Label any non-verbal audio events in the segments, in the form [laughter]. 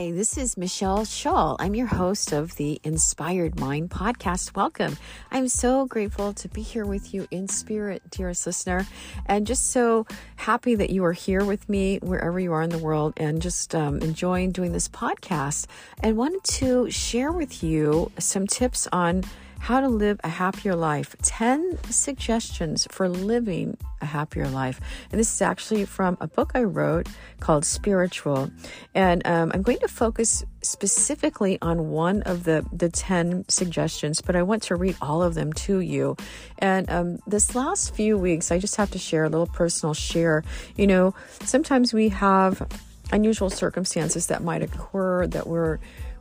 Hi, this is Machel Shull. I'm your host of the Inspired Mind podcast. Welcome. I'm so grateful to be here with you in spirit, dearest listener, and just so happy that you are here with me wherever you are in the world and just um, enjoying doing this podcast. And wanted to share with you some tips on how to live a happier life 10 suggestions for living a happier life. And this is actually from a book I wrote called Spiritual. And um, I'm going to focus specifically on one of the, the 10 suggestions, but I want to read all of them to you. And um, this last few weeks, I just have to share a little personal share. You know, sometimes we have unusual circumstances that might occur that we're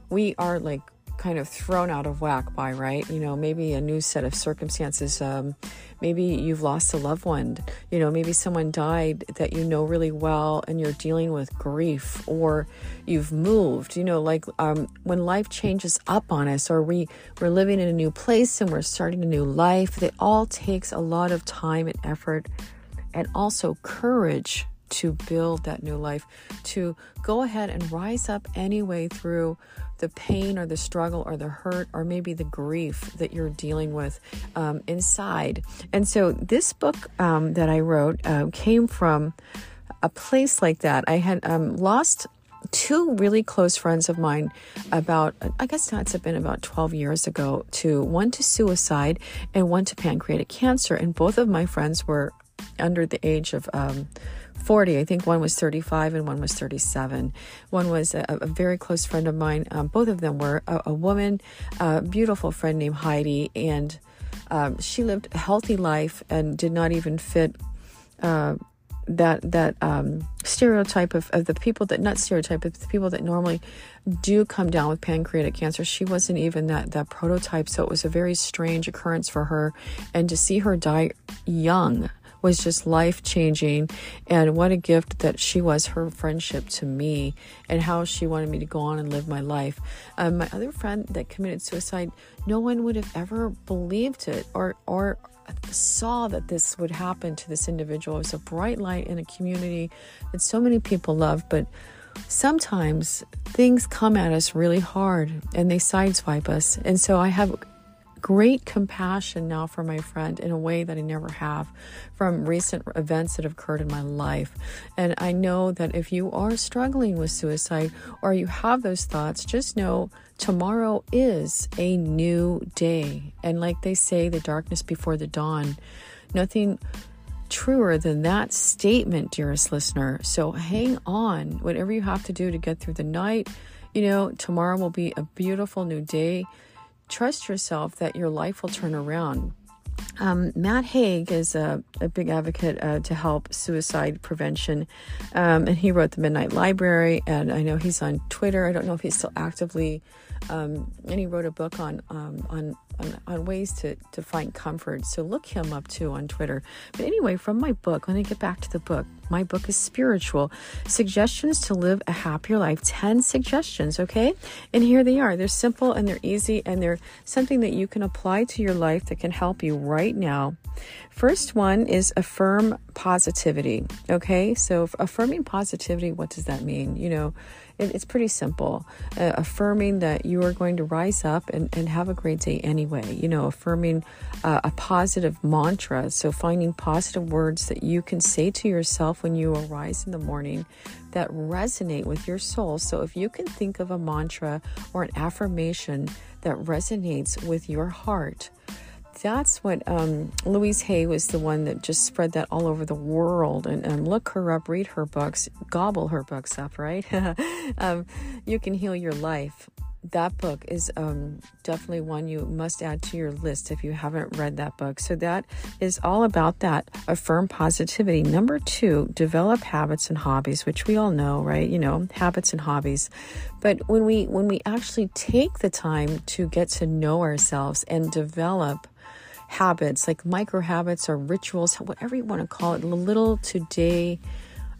we are like kind of thrown out of whack by, right? You know, maybe a new set of circumstances. Um, maybe you've lost a loved one. You know, maybe someone died that you know really well and you're dealing with grief, or you've moved. You know, like um, when life changes up on us, or we, we're living in a new place and we're starting a new life, it all takes a lot of time and effort and also courage to build that new life, to go ahead and rise up anyway through the pain or the struggle or the hurt or maybe the grief that you're dealing with um, inside. And so this book um, that I wrote uh, came from a place like that. I had um, lost two really close friends of mine about i guess that's been about 12 years ago to one to suicide and one to pancreatic cancer and both of my friends were under the age of um, 40. I think one was 35 and one was 37. One was a, a very close friend of mine. Um, both of them were a, a, woman, a beautiful friend named Heidi, and um, she lived a healthy life and did not even fit. Uh, that that um, stereotype of, of the people that not stereotype but the people that normally do come down with pancreatic cancer she wasn't even that that prototype so it was a very strange occurrence for her and to see her die young was just life changing. And what a gift that she was, her friendship to me, and how she wanted me to go on and live my life. Um, my other friend that committed suicide, no one would have ever believed it or, or saw that this would happen to this individual. It was a bright light in a community that so many people love, but sometimes things come at us really hard and they sideswipe us. And so I have great compassion now for my friend in a way that I never have from recent events that have occurred in my life. And I know that if you are struggling with suicide or you have those thoughts, just know tomorrow is a new day. And like they say, the darkness before the dawn, nothing truer than that statement, dearest listener. So hang on, whatever you have to do to get through the night. You know, tomorrow will be a beautiful new day trust yourself that your life will turn around. Um, Matt Haig is a, a big advocate uh, to help suicide prevention, um, and he wrote the Midnight Library. And I know he's on Twitter. I don't know if he's still actively, um, and he wrote a book on um, on on, on ways to, to find comfort. So look him up too on Twitter. But anyway, from my book, let me get back to the book. My book is spiritual suggestions to live a happier life. 10 suggestions, okay? And here they are. They're simple and they're easy and they're something that you can apply to your life that can help you right now. First one is affirm positivity, okay? So affirming positivity, what does that mean? You know, it, it's pretty simple. Uh, affirming that you are going to rise up and, and have a great day anyway. You know, affirming uh, a positive mantra. So finding positive words that you can say to yourself when you arise in the morning that resonate with your soul. So if you can think of a mantra or an affirmation that resonates with your heart, that's what um, Louise Hay was the one that just spread that all over the world. And, and look her up, read her books, gobble her books up, right? [laughs] um, you can heal your life that book is um, definitely one you must add to your list if you haven't read that book. So that is all about that affirm positivity. Number two, develop habits and hobbies, which we all know, right? You know, habits and hobbies. But when we when we actually take the time to get to know ourselves and develop habits like micro habits or rituals, whatever you want to call it, little today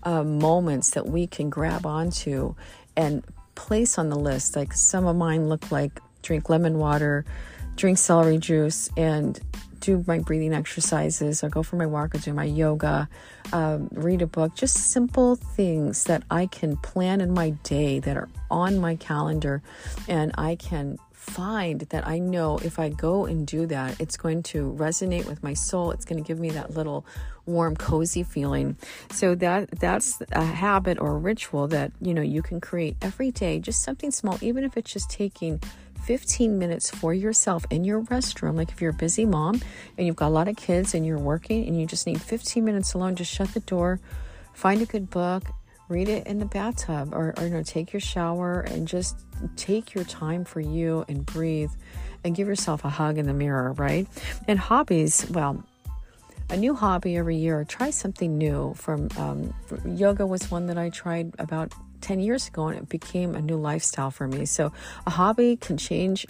uh, moments that we can grab onto and place on the list. Like some of mine look like drink lemon water, drink celery juice, and do my breathing exercises, or go for my walk, or do my yoga, um, read a book. Just simple things that I can plan in my day that are on my calendar, and I can find that I know if I go and do that, it's going to resonate with my soul. It's going to give me that little warm, cozy feeling. So that that's a habit or a ritual that you know you can create every day. Just something small, even if it's just taking 15 minutes for yourself in your restroom. Like if you're a busy mom and you've got a lot of kids and you're working and you just need 15 minutes alone, just shut the door, find a good book, read it in the bathtub or, or you know take your shower and just take your time for you and breathe and give yourself a hug in the mirror right and hobbies well a new hobby every year try something new from um, yoga was one that i tried about 10 years ago and it became a new lifestyle for me. So a hobby can change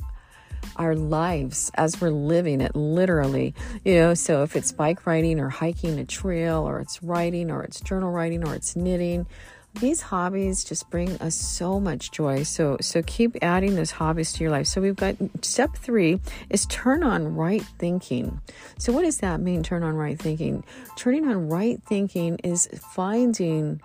our lives as we're living it literally. You know so if it's bike riding or hiking a trail or it's writing or it's journal writing or it's knitting these hobbies just bring us so much joy. So so keep adding those hobbies to your life. So we've got step three is turn on right thinking. So what does that mean turn on right thinking? Turning on right thinking is finding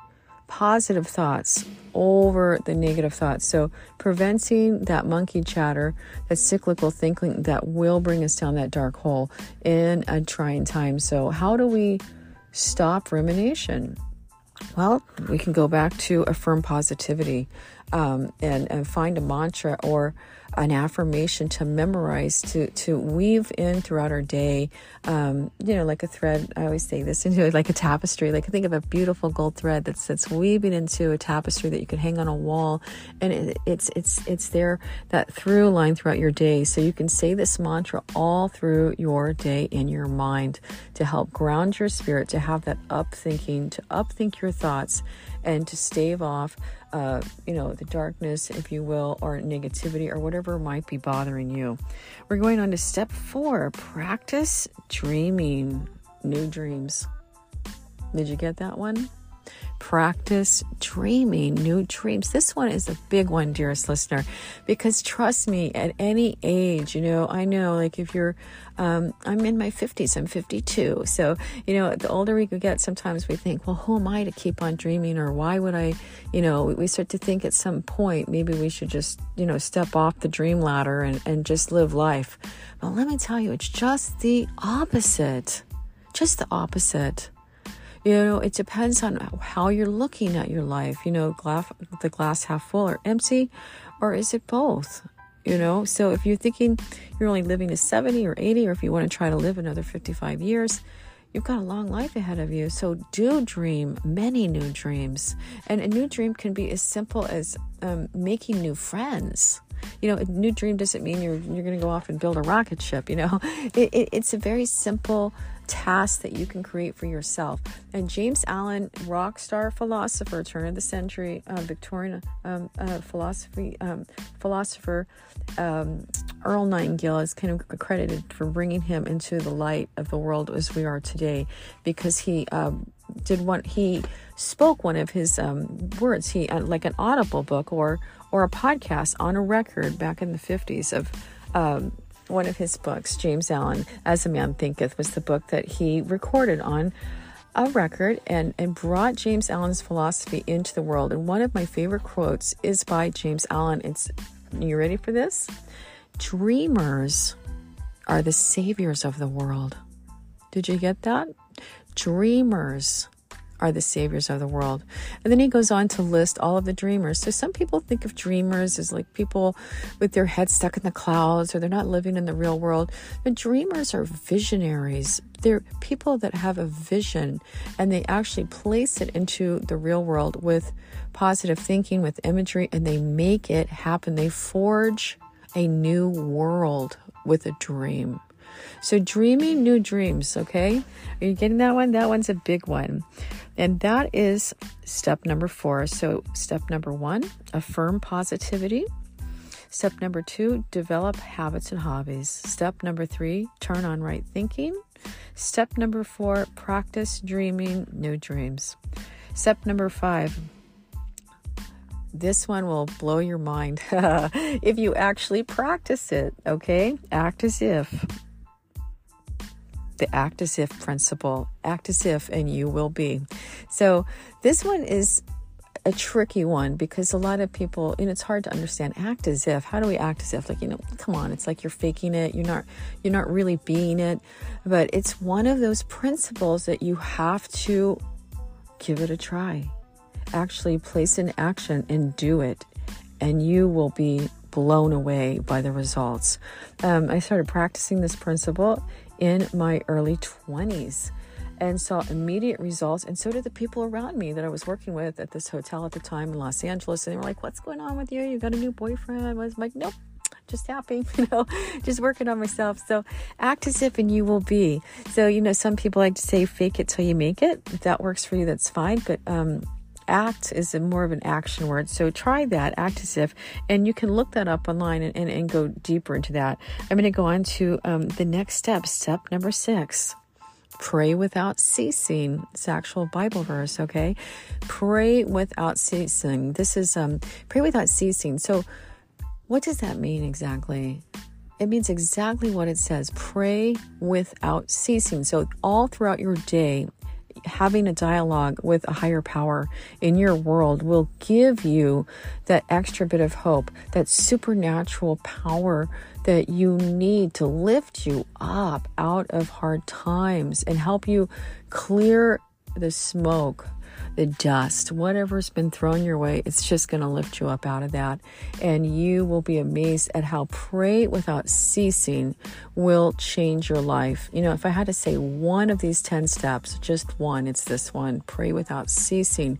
positive thoughts over the negative thoughts. So, preventing that monkey chatter, that cyclical thinking that will bring us down that dark hole in a trying time. So, how do we stop rumination? Well, we can go back to affirm positivity um, and, and find a mantra or an affirmation to memorize to to weave in throughout our day. Um, you know like a thread i always say this [laughs] into like a tapestry. Like think of a beautiful gold thread that's that's weaving into a tapestry that you can hang on a wall. And it, it's it's it's there that through line throughout your day. So you can say this mantra all through your day in your mind to help ground your spirit to have that up thinking to upthink your thoughts and to stave off uh, you know, the darkness, if you will, or negativity or whatever might be bothering you. We're going on to step four practice dreaming new dreams. Did you get that one? Practice dreaming new dreams. This one is a big one, dearest listener, because trust me, at any age, you know, I know like if you're, um, I'm in my 50s, I'm 52. So, you know, the older we get, sometimes we think, well, who am I to keep on dreaming? Or why would I, you know, we start to think at some point maybe we should just, you know, step off the dream ladder and, and just live life. But let me tell you, it's just the opposite. Just the opposite you know it depends on how you're looking at your life you know glass the glass half full or empty or is it both you know? So if you're thinking you're only living to 70 or 80 or if you want to try to live another 55 years you've got a long life ahead of you. So do dream many new dreams. And a new dream can be as simple as um, making new friends. You know, a new dream doesn't mean you're you're going to go off and build a rocket ship. You know, [laughs] it, it, it's a very simple tasks that you can create for yourself. And James Allen, rock star philosopher, turn of the century uh, Victorian um, uh, philosophy um, philosopher, um, Earl Nightingale is kind of credited for bringing him into the light of the world as we are today, because he um, did one he spoke one of his um, words he uh, like an audible book or or a podcast on a record back in the 50s of um, one of his books, James Allen, As a Man Thinketh, was the book that he recorded on a record and, and brought James Allen's philosophy into the world. And one of my favorite quotes is by James Allen. It's, you ready for this? Dreamers are the saviors of the world. Did you get that? Dreamers are the saviors of the world. And then he goes on to list all of the dreamers. So some people think of dreamers as like people with their heads stuck in the clouds or they're not living in the real world. The dreamers are visionaries. They're people that have a vision and they actually place it into the real world with positive thinking, with imagery, and they make it happen. They forge a new world with a dream. So, dreaming new dreams, okay? Are you getting that one? That one's a big one. And that is step number four. So, step number one, affirm positivity. Step number two, develop habits and hobbies. Step number three, turn on right thinking. Step number four, practice dreaming new dreams. Step number five, this one will blow your mind [laughs] if you actually practice it, okay? Act as if the act as if principle. Act as if, and you will be. So, this one is a tricky one because a lot of people, and it's hard to understand. Act as if. How do we act as if? Like you know, come on, it's like you're faking it. You're not. You're not really being it. But it's one of those principles that you have to give it a try. Actually, place in action and do it, and you will be blown away by the results. Um, I started practicing this principle in my early 20s and saw immediate results. And so did the people around me that I was working with at this hotel at the time in Los Angeles. And they were like, What's going on with you? You got a new boyfriend? I was like, Nope. Just happy, [laughs] you know, just working on myself. So act as if and you will be. So, you know, some people like to say fake it till you make it. If that works for you, that's fine. But um, act is more of an action word. So try that, act as if, and you can look that up online and, and, and go deeper into that. I'm going to go on to um, the next step, step number six. Pray without ceasing. It's actual Bible verse, okay? Pray without ceasing. This is um pray without ceasing. So what does that mean exactly? It means exactly what it says. Pray without ceasing. So all throughout your day, having a dialogue with a higher power in your world will give you that extra bit of hope, that supernatural power that you need to lift you up out of hard times and help you clear the smoke the dust, whatever's been thrown your way, it's just going to lift you up out of that. And you will be amazed at how pray without ceasing will change your life. You know, if I had to say one of these 10 steps, just one, it's this one pray without ceasing.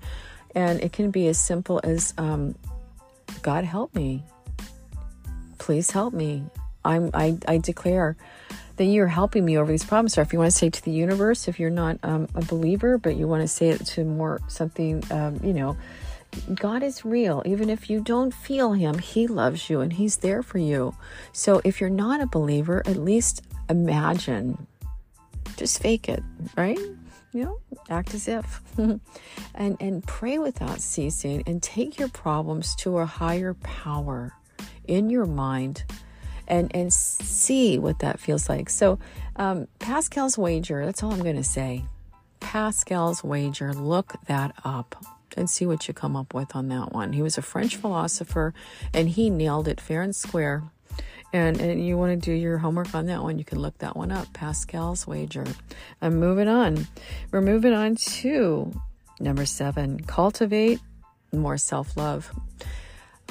And it can be as simple as um, God help me. Please help me. I'm, I, I declare that you're helping me over these problems. Or if you want to say to the universe, if you're not um, a believer, but you want to say it to more something, um, you know, God is real. Even if you don't feel Him, He loves you and He's there for you. So if you're not a believer, at least imagine. Just fake it, right? You know, act as if. [laughs] and and pray without ceasing and take your problems to a higher power in your mind and and see what that feels like. So, um, Pascal's wager. That's all I'm going to say. Pascal's wager. Look that up and see what you come up with on that one. He was a French philosopher, and he nailed it fair and square. And, and you want to do your homework on that one, you can look that one up. Pascal's wager. I'm moving on. We're moving on to number seven. Cultivate more self love.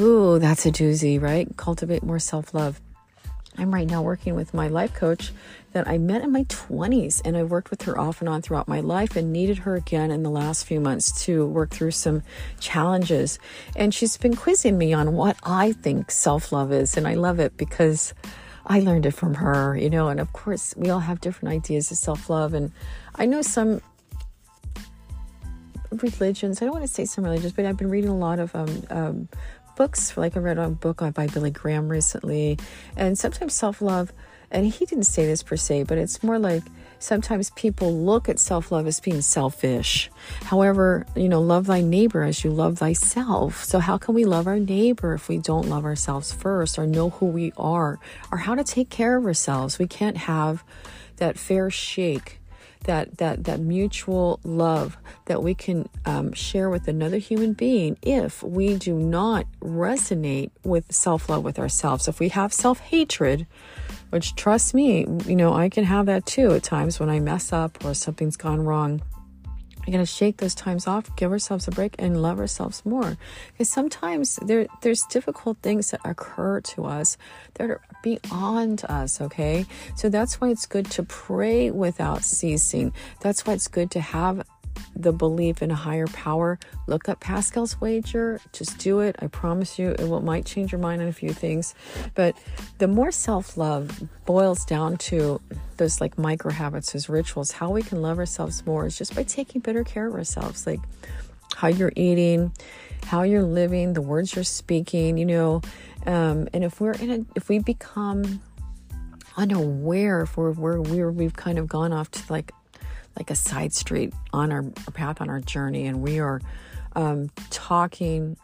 Ooh, that's a doozy, right? Cultivate more self love. I'm right now working with my life coach that I met in my 20s, and I worked with her off and on throughout my life and needed her again in the last few months to work through some challenges. And she's been quizzing me on what I think self love is, and I love it because I learned it from her, you know. And of course, we all have different ideas of self love, and I know some religions. I don't want to say some religions, but I've been reading a lot of um, um, books, like I read a book by Billy Graham recently, and sometimes self love, and he didn't say this per se, but it's more like sometimes people look at self love as being selfish. However, you know, love thy neighbor as you love thyself. So, how can we love our neighbor if we don't love ourselves first or know who we are or how to take care of ourselves? We can't have that fair shake that that that mutual love that we can um, share with another human being if we do not resonate with self-love with ourselves. If we have self-hatred which trust me you know i can have that too at times when i mess up or something's gone wrong we got to shake those times off, give ourselves a break, and love ourselves more. Because sometimes there there's difficult things that occur to us that are beyond us. Okay, so that's why it's good to pray without ceasing. That's why it's good to have the belief in a higher power, look up Pascal's wager. Just do it. I promise you, it will, might change your mind on a few things. But the more self love boils down to those like micro habits, those rituals, how we can love ourselves more is just by taking better care of ourselves. Like how you're eating, how you're living, the words you're speaking, you know. Um, and if we're in a, if we become unaware if we're, we're, we're we've kind of gone off to like like a side street on our, path on our journey and we are um, talking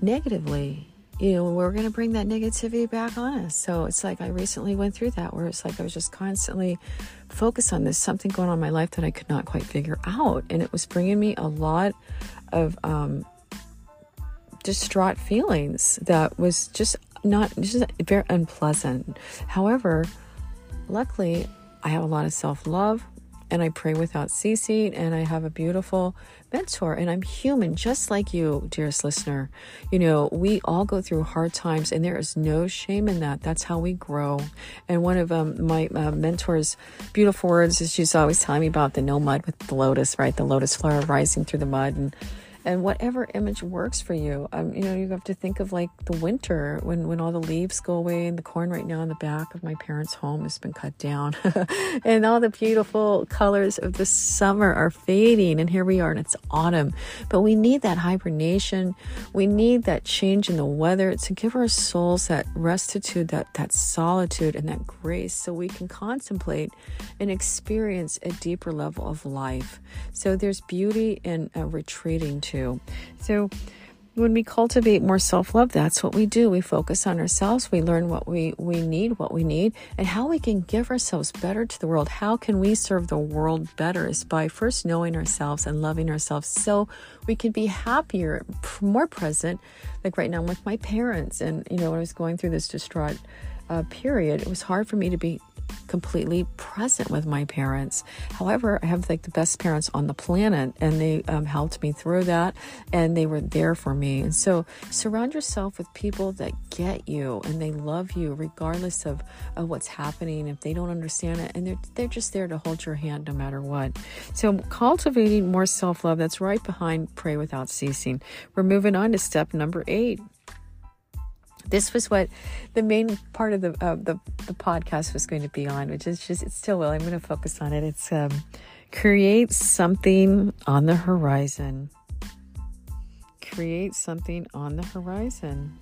negatively you know we're going to bring that negativity back on us. So it's like i recently went through that where it's like i was just constantly focused on this something going on in my life that i could not quite figure out. And it was bringing me a lot of um, distraught feelings that was just not just very unpleasant. However luckily i have a lot of self-love and I pray without ceasing, and I have a beautiful mentor, and I'm human just like you, dearest listener. You know, we all go through hard times, and there is no shame in that. That's how we grow. And one of um, my uh, mentor's beautiful words is she's always telling me about the no mud with the lotus, right? The lotus flower rising through the mud. And and whatever image works for you. Um, you know, you have to think of like the winter when when all the leaves go away and the corn right now in the back of my parents' home has been cut down, [laughs] and all the beautiful colors of the summer are fading. And here we are, and it's autumn. But we need that hibernation. We need that change in the weather to give our souls that restitude, that that solitude, and that grace, so we can contemplate and experience a deeper level of life. So there's beauty in uh, retreating to. So, when we cultivate more self-love that's what we do. We focus on ourselves. We learn what we we need what we need and how we can give ourselves better to the world. How can we serve the world better is by first knowing ourselves and loving ourselves so we can be happier more present. Like right now I'm with my parents and you know when i was going through this distraught uh, period it was hard for me to be completely present with my parents. However, I have like the best parents on the planet, and they um, helped me through that, and they were there for me. And so, surround yourself with people that get you and they love you regardless of, of what's happening. If they don't understand it, and they're they're just there to hold your hand no matter what. So, cultivating more self love. That's right behind pray without ceasing. We're moving on to step number eight this was what the main part of the uh, the, the podcast was going to be on, which is just it still will. I'm going to focus on it. It's um, create something on the horizon. Create something on the horizon.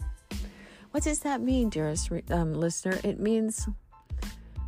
What does that mean, dearest um, listener? It means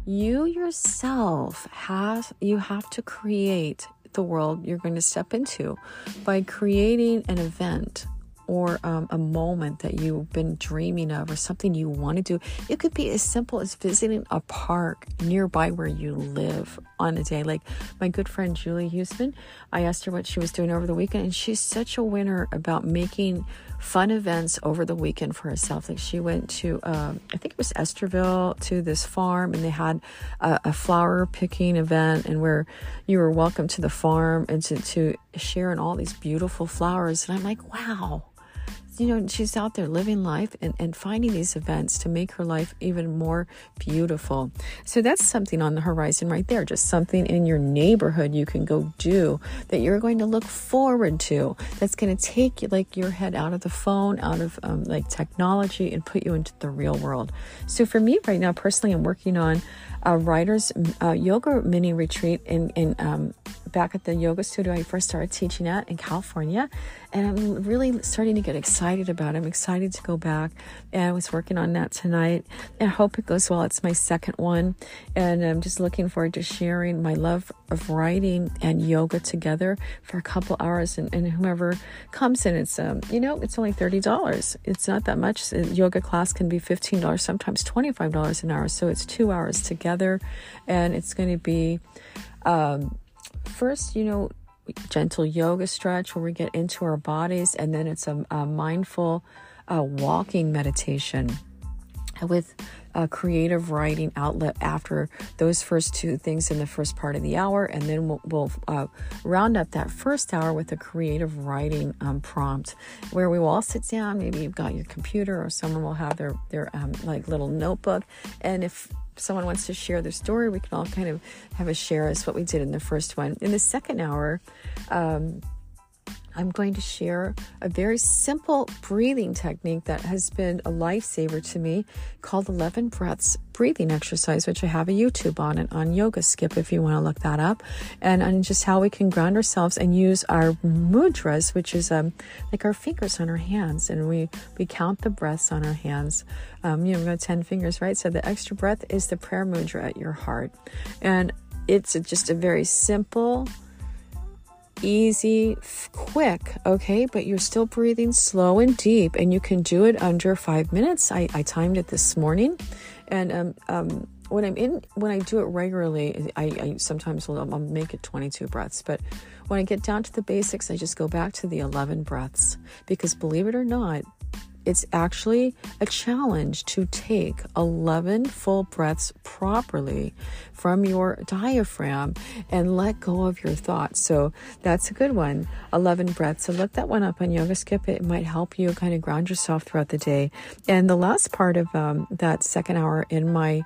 you yourself have you have to create the world you're going to step into by creating an event or um, a moment that you've been dreaming of or something you want to do. It could be as simple as visiting a park nearby where you live on a day. Like my good friend Julie Houston, I asked her what she was doing over the weekend, and she's such a winner about making fun events over the weekend for herself. Like she went to, um, I think it was Estherville, to this farm, and they had a, a, flower picking event, and where you were welcome to the farm and to, to share in all these beautiful flowers. And I'm like, wow you know, she's out there living life and, and finding these events to make her life even more beautiful. So that's something on the horizon right there, just something in your neighborhood you can go do that you're going to look forward to. That's going to take like your head out of the phone, out of um, like technology, and put you into the real world. So for me right now, personally, I'm working on a writer's uh, yoga mini retreat in in um, back at the yoga studio I first started teaching at in California and I'm really starting to get excited about it. I'm excited to go back, and I was working on that tonight. And I hope it goes well. It's my second one, and I'm just looking forward to sharing my love of writing and yoga together for a couple hours. And, and whomever comes in, it's um, you know, it's only thirty dollars. It's not that much. A yoga class can be fifteen dollars, sometimes twenty five dollars an hour. So it's two hours together, and it's going to be. Um, first, you know, gentle yoga stretch where we get into our bodies, and then it's a, a mindful uh, walking meditation with a creative writing outlet after those first two things in the first part of the hour. And then we'll, we'll uh, round up that first hour with a creative writing um, prompt where we will all sit down. Maybe you've got your computer or someone will have their, their um, like little notebook. And if someone wants to share their story, we can all kind of have a share as what we did in the first one. In the second hour, um, I'm going to share a very simple breathing technique that has been a lifesaver to me called 11 breaths breathing exercise, which I have a YouTube on and on Yoga Skip if you want to look that up, and, on just how we can ground ourselves and use our mudras, which is um, like our fingers on our hands, and we, we count the breaths on our hands. Um, you know, we've got 10 fingers, right? So the extra breath is the prayer mudra at your heart. And it's just a very simple, easy, quick, okay? But you're still breathing slow and deep, and you can do it under five minutes. I, I timed it this morning, and um, um, when I'm in, when I do it regularly, I, I sometimes will I'll make it 22 breaths, but when I get down to the basics, I just go back to the 11 breaths because believe it or not, it's actually a challenge to take 11 full breaths properly from your diaphragm and let go of your thoughts. So that's a good one. 11 breaths. So look that one up on Yoga Skip. It might help you kind of ground yourself throughout the day. And the last part of um, that second hour in my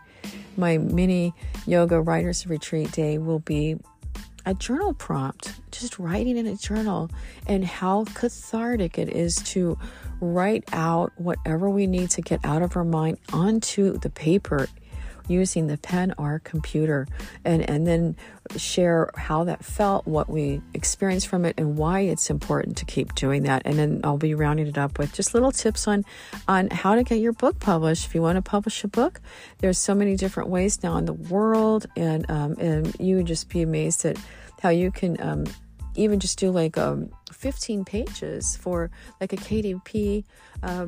my mini yoga writers retreat day will be a journal prompt, just writing in a journal, and how cathartic it is to write out whatever we need to get out of our mind onto the paper using the pen or computer and, and then share how that felt, what we experienced from it, and why it's important to keep doing that. And then I'll be rounding it up with just little tips on on how to get your book published. If you want to publish a book, there's so many different ways now in the world, and um, and you would just be amazed at how you can um, even just do like um, 15 pages for like a KDP uh,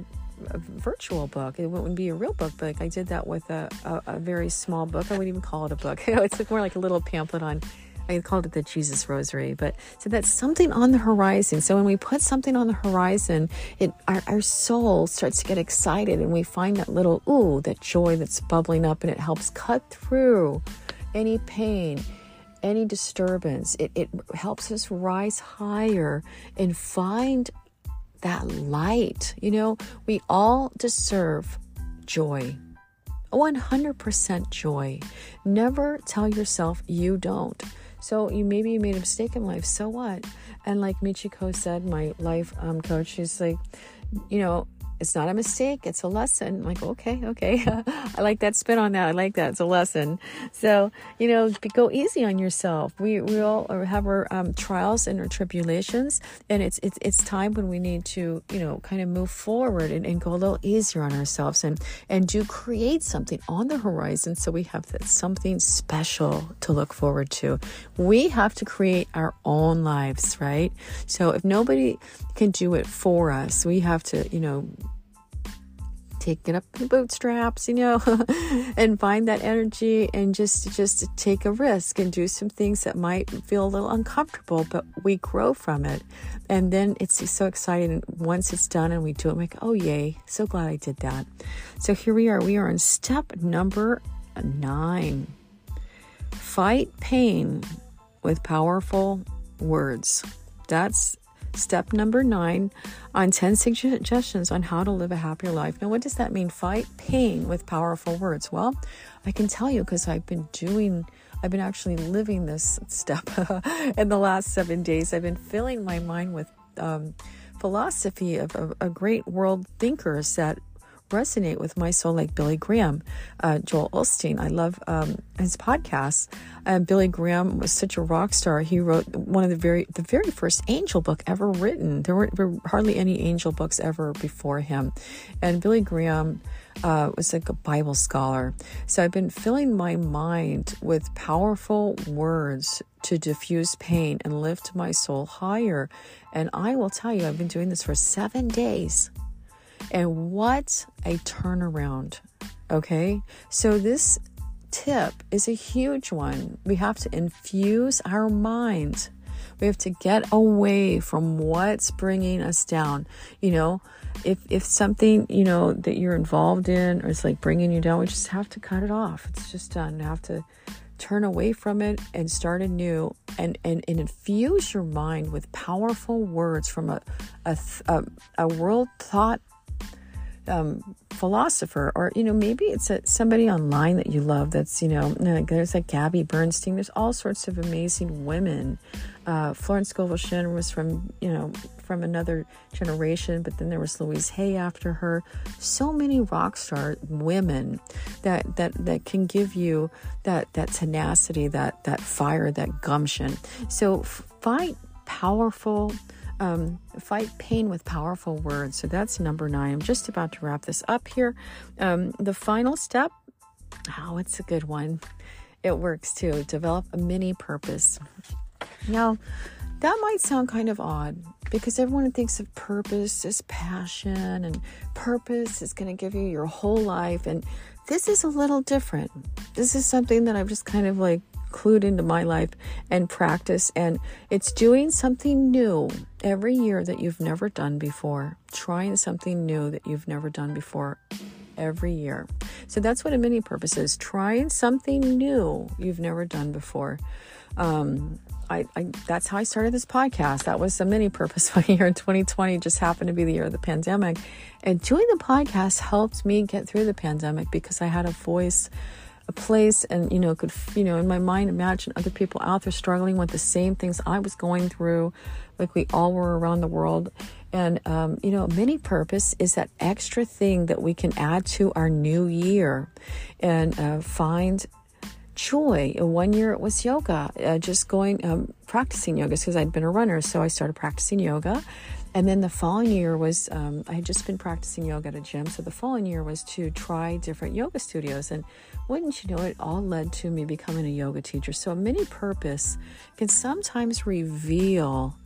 a virtual book. It wouldn't be a real book, but I did that with a, a, a, very small book. I wouldn't even call it a book. [laughs] it's more like a little pamphlet on. I called it the Jesus Rosary, but so that's something on the horizon. So when we put something on the horizon, it our, our soul starts to get excited, and we find that little ooh, that joy that's bubbling up, and it helps cut through any pain any disturbance. It, it helps us rise higher and find that light. You know, we all deserve joy. 100% joy. Never tell yourself you don't. So you maybe you made a mistake in life. So what? And like Michiko said, my life um, coach, she's like, you know, it's not a mistake, it's a lesson. I'm like, okay, okay. [laughs] I like that spin on that. I like that. It's a lesson. So, you know, go easy on yourself. We, we all have our um, trials and our tribulations, and it's, it's, it's time when we need to, you know, kind of move forward and, and go a little easier on ourselves and, and do create something on the horizon so we have that something special to look forward to. We have to create our own lives, right? So if nobody can do it for us, we have to, you know, take it up the bootstraps, you know, [laughs] and find that energy and just just take a risk and do some things that might feel a little uncomfortable, but we grow from it. And then it's so exciting once it's done and we do it, I'm like, oh yay, so glad I did that. So here we are. We are on step number nine. Fight pain with powerful words. That's Step number nine on 10 suggestions on how to live a happier life. Now, what does that mean? Fight pain with powerful words. Well, I can tell you because I've been doing, I've been actually living this step [laughs] in the last seven days. I've been filling my mind with um, philosophy of, of great world thinkers that resonate with my soul, like Billy Graham, uh, Joel Osteen. I love um, his podcasts. Uh, Billy Graham was such a rock star. He wrote one of the very the very first angel book ever written. There were, were hardly any angel books ever before him, and Billy Graham. Uh, was like a Bible scholar. So I've been filling my mind with powerful words to diffuse pain and lift my soul higher. And I will tell you, I've been doing this for seven days. And what a turnaround. Okay. So, this tip is a huge one. We have to infuse our mind. We have to get away from what's bringing us down. You know, if if something you know that you're involved in or it's like bringing you down, we just have to cut it off. It's just done. Have to turn away from it and start anew and, and, and infuse your mind with powerful words from a, a, a, a world thought um, philosopher or you know maybe it's a, somebody online that you love that's you know there's like gabby bernstein. There's all sorts of amazing women. Uh, florence scovel shinn was from you know from another generation but then there was louise hay after her. So many rock star women that that that can give you that that tenacity that that fire that gumption. So fight powerful um, fight pain with powerful words. So that's number nine. I'm just about to wrap this up here. Um, the final step, oh, it's a good one. It works too. Develop a mini purpose. Now, that might sound kind of odd because everyone thinks of purpose as passion and purpose is going to give you your whole life. And this is a little different. This is something that I've just kind of like include into my life and practice. And it's doing something new every year that you've never done before, trying something new that you've never done before every year. So that's what a mini purpose is trying something new you've never done before. Um, I, I, that's how I started this podcast. That was a mini purpose [laughs] my year in 2020 just happened to be the year of the pandemic. And doing the podcast helped me get through the pandemic because I had a voice a place and you know could you know in my mind imagine other people out there struggling with the same things i was going through like we all were around the world. And um, you know mini purpose is that extra thing that we can add to our new year and uh, find joy. One year it was yoga uh, just going um, practicing yoga because i'd been a runner so i started practicing yoga and then the following year was, um, I had just been practicing yoga at a gym. So the following year was to try different yoga studios. And wouldn't you know, it all led to me becoming a yoga teacher. So a mini purpose can sometimes reveal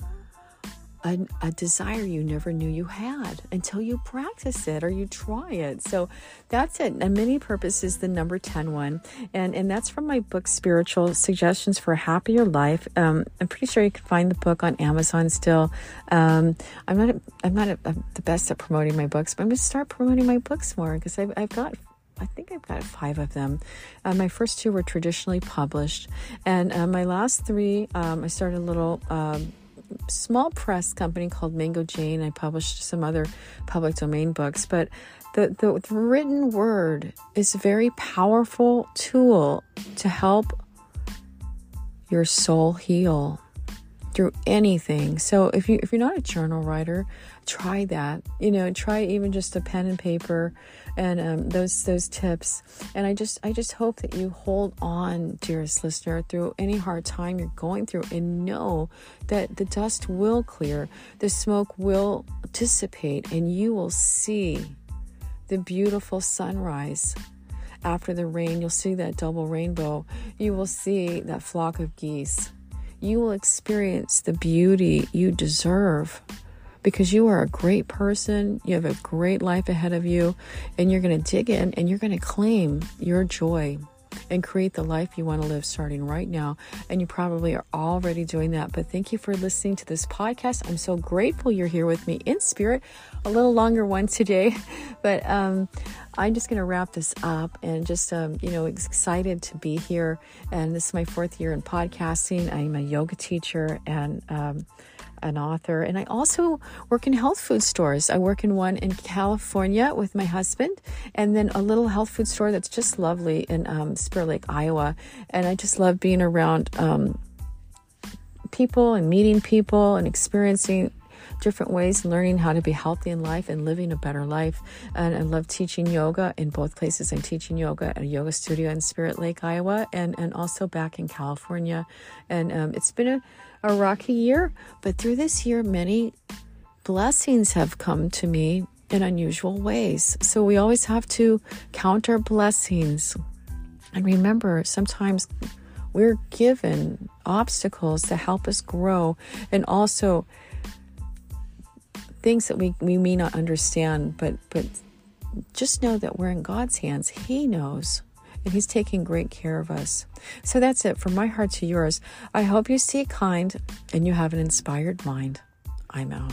a, a, desire you never knew you had until you practice it or you try it. So that's it. A mini purpose is the number 10 one. And, and that's from my book, Spiritual Suggestions for a Happier Life. Um, I'm pretty sure you can find the book on Amazon still. Um, I'm not, a, I'm not a, the best at promoting my books, but I'm going to start promoting my books more because I've, I've got I think I've got five of them. Uh, my first two were traditionally published, and uh, my last three, um, I started a little um, small press company called Mango Jane. I published some other public domain books, but the, the, the written word is a very powerful tool to help your soul heal through anything. So if you if you're not a journal writer, try that. You know, try even just a pen and paper and um, those those tips. And I just I just hope that you hold on, dearest listener, through any hard time you're going through, and know that the dust will clear, the smoke will dissipate, and you will see the beautiful sunrise after the rain. You'll see that double rainbow. You will see that flock of geese. You will experience the beauty you deserve because you are a great person. You have a great life ahead of you, and you're going to dig in and you're going to claim your joy and create the life you want to live starting right now. And you probably are already doing that. But thank you for listening to this podcast. I'm so grateful you're here with me in spirit. A little longer one today, [laughs] but um, I'm just going to wrap this up and just, um, you know, excited to be here. And this is my fourth year in podcasting. I'm a yoga teacher and, um, an author, and I also work in health food stores. I work in one in California with my husband, and then a little health food store that's just lovely in um, Spirit Lake, Iowa. And I just love being around um, people and meeting people and experiencing different ways, learning how to be healthy in life and living a better life. And I love teaching yoga in both places. I'm teaching yoga at a yoga studio in Spirit Lake, Iowa, and, and also back in California. And um, it's been a a rocky year, but through this year, many blessings have come to me in unusual ways. So we always have to count our blessings. And remember, sometimes we're given obstacles to help us grow and also things that we, we may not understand, but but just know that we're in God's hands. He knows and He's taking great care of us. So that's it from my heart to yours. I hope you see kind and you have an inspired mind. I'm out.